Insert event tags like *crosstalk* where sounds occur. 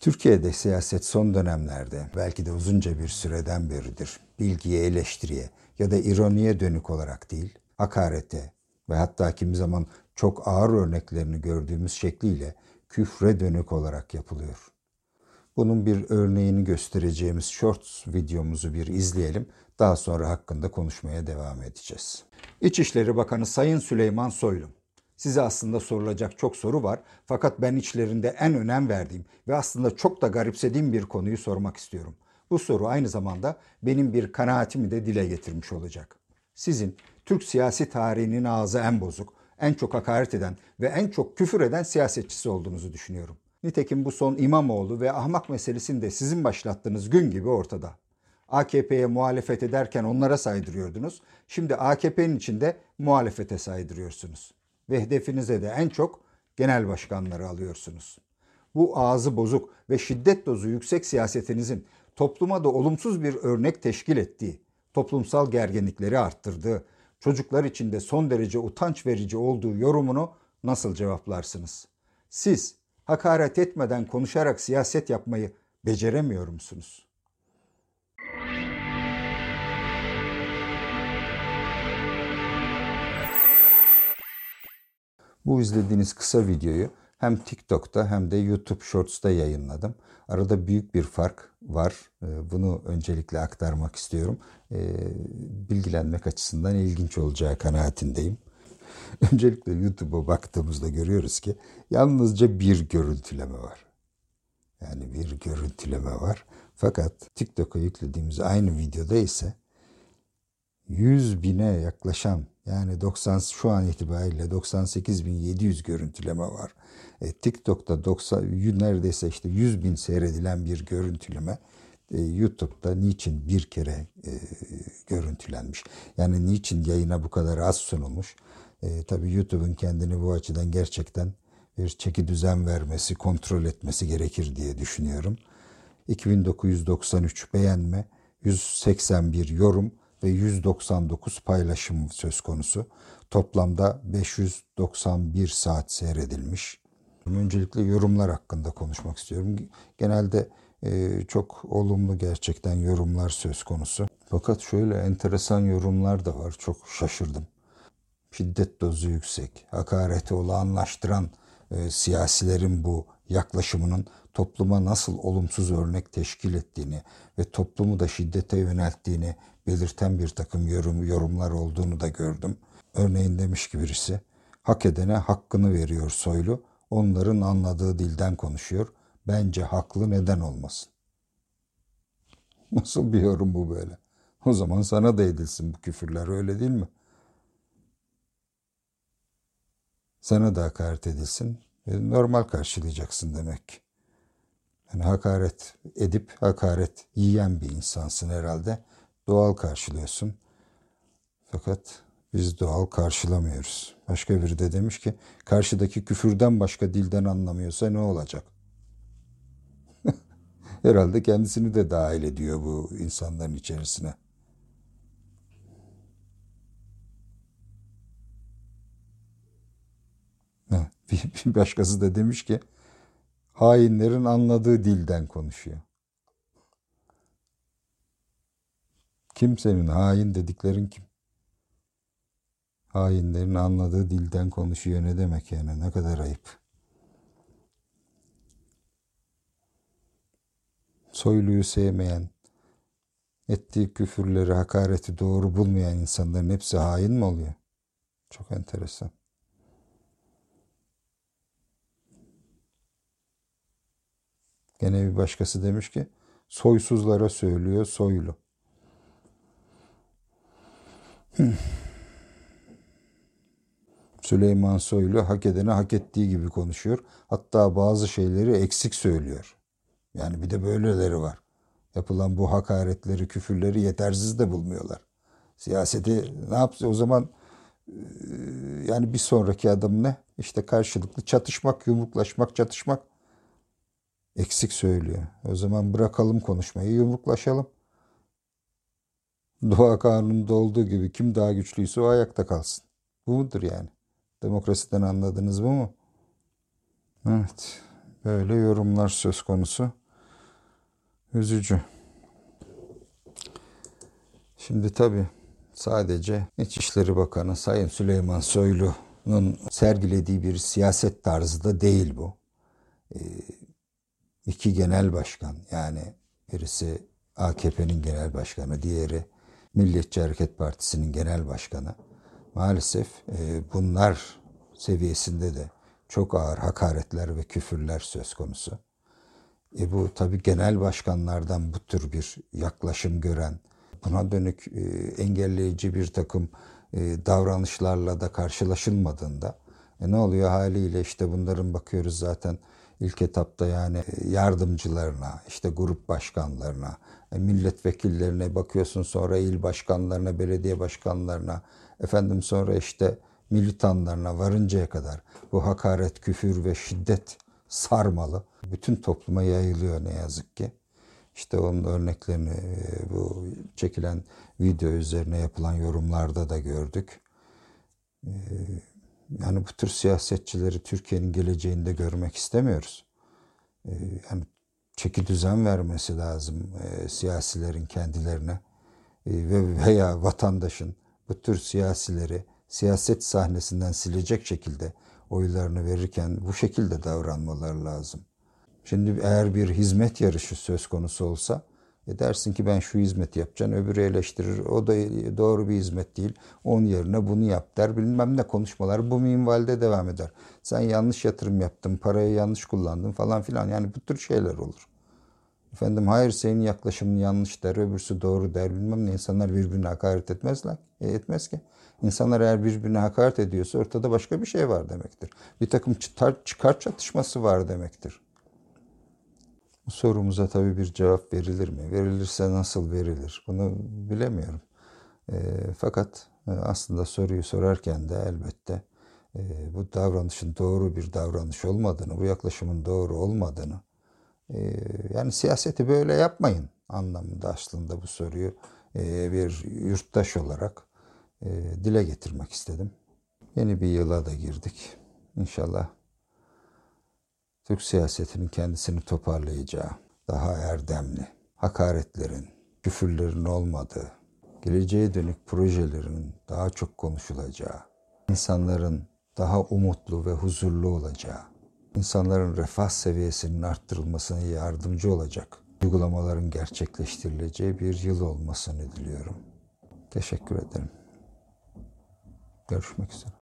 Türkiye'de siyaset son dönemlerde belki de uzunca bir süreden beridir bilgiye, eleştiriye ya da ironiye dönük olarak değil, hakarete ve hatta kimi zaman çok ağır örneklerini gördüğümüz şekliyle küfre dönük olarak yapılıyor. Bunun bir örneğini göstereceğimiz shorts videomuzu bir izleyelim. Daha sonra hakkında konuşmaya devam edeceğiz. İçişleri Bakanı Sayın Süleyman Soylu Size aslında sorulacak çok soru var fakat ben içlerinde en önem verdiğim ve aslında çok da garipsediğim bir konuyu sormak istiyorum. Bu soru aynı zamanda benim bir kanaatimi de dile getirmiş olacak. Sizin Türk siyasi tarihinin ağzı en bozuk, en çok hakaret eden ve en çok küfür eden siyasetçisi olduğunuzu düşünüyorum. Nitekim bu son İmamoğlu ve ahmak meselesini de sizin başlattığınız gün gibi ortada. AKP'ye muhalefet ederken onlara saydırıyordunuz. Şimdi AKP'nin içinde muhalefete saydırıyorsunuz ve hedefinize de en çok genel başkanları alıyorsunuz. Bu ağzı bozuk ve şiddet dozu yüksek siyasetinizin topluma da olumsuz bir örnek teşkil ettiği, toplumsal gerginlikleri arttırdığı, çocuklar için de son derece utanç verici olduğu yorumunu nasıl cevaplarsınız? Siz hakaret etmeden konuşarak siyaset yapmayı beceremiyor musunuz? Bu izlediğiniz kısa videoyu hem TikTok'ta hem de YouTube Shorts'ta yayınladım. Arada büyük bir fark var. Ee, bunu öncelikle aktarmak istiyorum. Ee, bilgilenmek açısından ilginç olacağı kanaatindeyim. *laughs* Öncelikle YouTube'a baktığımızda görüyoruz ki yalnızca bir görüntüleme var. Yani bir görüntüleme var. Fakat TikTok'a yüklediğimiz aynı videoda ise 100 bine yaklaşan yani 90 şu an itibariyle 98.700 görüntüleme var. E, TikTok'ta 90 neredeyse işte 100 bin seyredilen bir görüntüleme e, YouTube'da niçin bir kere e, görüntülenmiş? Yani niçin yayına bu kadar az sunulmuş? E, tabii YouTube'un kendini bu açıdan gerçekten bir çeki düzen vermesi, kontrol etmesi gerekir diye düşünüyorum. 2993 beğenme, 181 yorum, ve 199 paylaşım söz konusu. Toplamda 591 saat seyredilmiş. Öncelikle yorumlar hakkında konuşmak istiyorum. Genelde e, çok olumlu gerçekten yorumlar söz konusu. Fakat şöyle enteresan yorumlar da var. Çok şaşırdım. Şiddet dozu yüksek, hakareti olağanlaştıran e, siyasilerin bu yaklaşımının topluma nasıl olumsuz örnek teşkil ettiğini ve toplumu da şiddete yönelttiğini belirten bir takım yorum, yorumlar olduğunu da gördüm. Örneğin demiş ki birisi, hak edene hakkını veriyor soylu, onların anladığı dilden konuşuyor. Bence haklı neden olmasın? *laughs* Nasıl bir yorum bu böyle? O zaman sana da edilsin bu küfürler öyle değil mi? Sana da hakaret edilsin. E, normal karşılayacaksın demek. Yani hakaret edip hakaret yiyen bir insansın herhalde doğal karşılıyorsun. Fakat biz doğal karşılamıyoruz. Başka biri de demiş ki karşıdaki küfürden başka dilden anlamıyorsa ne olacak? *laughs* Herhalde kendisini de dahil ediyor bu insanların içerisine. Bir başkası da demiş ki hainlerin anladığı dilden konuşuyor. Kim senin hain dediklerin kim? Hainlerin anladığı dilden konuşuyor ne demek yani ne kadar ayıp. Soyluyu sevmeyen, ettiği küfürleri, hakareti doğru bulmayan insanların hepsi hain mi oluyor? Çok enteresan. Gene bir başkası demiş ki soysuzlara söylüyor soylu. Süleyman Soylu hak edene hak ettiği gibi konuşuyor. Hatta bazı şeyleri eksik söylüyor. Yani bir de böyleleri var. Yapılan bu hakaretleri, küfürleri yetersiz de bulmuyorlar. Siyaseti ne yapsa o zaman e, yani bir sonraki adım ne? İşte karşılıklı çatışmak, yumruklaşmak, çatışmak. Eksik söylüyor. O zaman bırakalım konuşmayı, yumruklaşalım. Doğa kanununda olduğu gibi kim daha güçlüyse o ayakta kalsın. Bu mudur yani? Demokrasiden anladınız mı mu? Evet. böyle yorumlar söz konusu. Üzücü. Şimdi tabii sadece İçişleri Bakanı Sayın Süleyman Soylu'nun sergilediği bir siyaset tarzı da değil bu. Ee, iki genel başkan yani birisi AKP'nin genel başkanı, diğeri Milliyetçi Hareket Partisi'nin genel başkanı. Maalesef e, bunlar seviyesinde de çok ağır hakaretler ve küfürler söz konusu. E bu tabii genel başkanlardan bu tür bir yaklaşım gören, buna dönük e, engelleyici bir takım e, davranışlarla da karşılaşılmadığında e ne oluyor haliyle işte bunların bakıyoruz zaten ilk etapta yani yardımcılarına, işte grup başkanlarına, e, milletvekillerine bakıyorsun sonra il başkanlarına, belediye başkanlarına, efendim sonra işte militanlarına varıncaya kadar bu hakaret, küfür ve şiddet sarmalı. Bütün topluma yayılıyor ne yazık ki. İşte onun örneklerini e, bu çekilen video üzerine yapılan yorumlarda da gördük. E, yani bu tür siyasetçileri Türkiye'nin geleceğinde görmek istemiyoruz. E, yani çeki düzen vermesi lazım siyasilerin kendilerine ve veya vatandaşın bu tür siyasileri siyaset sahnesinden silecek şekilde oylarını verirken bu şekilde davranmaları lazım. Şimdi eğer bir hizmet yarışı söz konusu olsa e dersin ki ben şu hizmeti yapacağım öbürü eleştirir o da doğru bir hizmet değil onun yerine bunu yap der bilmem ne konuşmalar bu minvalde devam eder. Sen yanlış yatırım yaptın parayı yanlış kullandın falan filan yani bu tür şeyler olur. Efendim hayır senin yaklaşımın yanlış der öbürsü doğru der bilmem ne insanlar birbirine hakaret etmezler. E, etmez ki. İnsanlar eğer birbirine hakaret ediyorsa ortada başka bir şey var demektir. Bir takım çıkar, çıkar çatışması var demektir. Sorumuza tabii bir cevap verilir mi? Verilirse nasıl verilir? Bunu bilemiyorum. E, fakat aslında soruyu sorarken de elbette e, bu davranışın doğru bir davranış olmadığını, bu yaklaşımın doğru olmadığını, e, yani siyaseti böyle yapmayın anlamında aslında bu soruyu e, bir yurttaş olarak e, dile getirmek istedim. Yeni bir yıla da girdik. İnşallah Türk siyasetinin kendisini toparlayacağı, daha erdemli, hakaretlerin, küfürlerin olmadığı, geleceğe dönük projelerin daha çok konuşulacağı, insanların daha umutlu ve huzurlu olacağı, insanların refah seviyesinin arttırılmasına yardımcı olacak uygulamaların gerçekleştirileceği bir yıl olmasını diliyorum. Teşekkür ederim. Görüşmek üzere.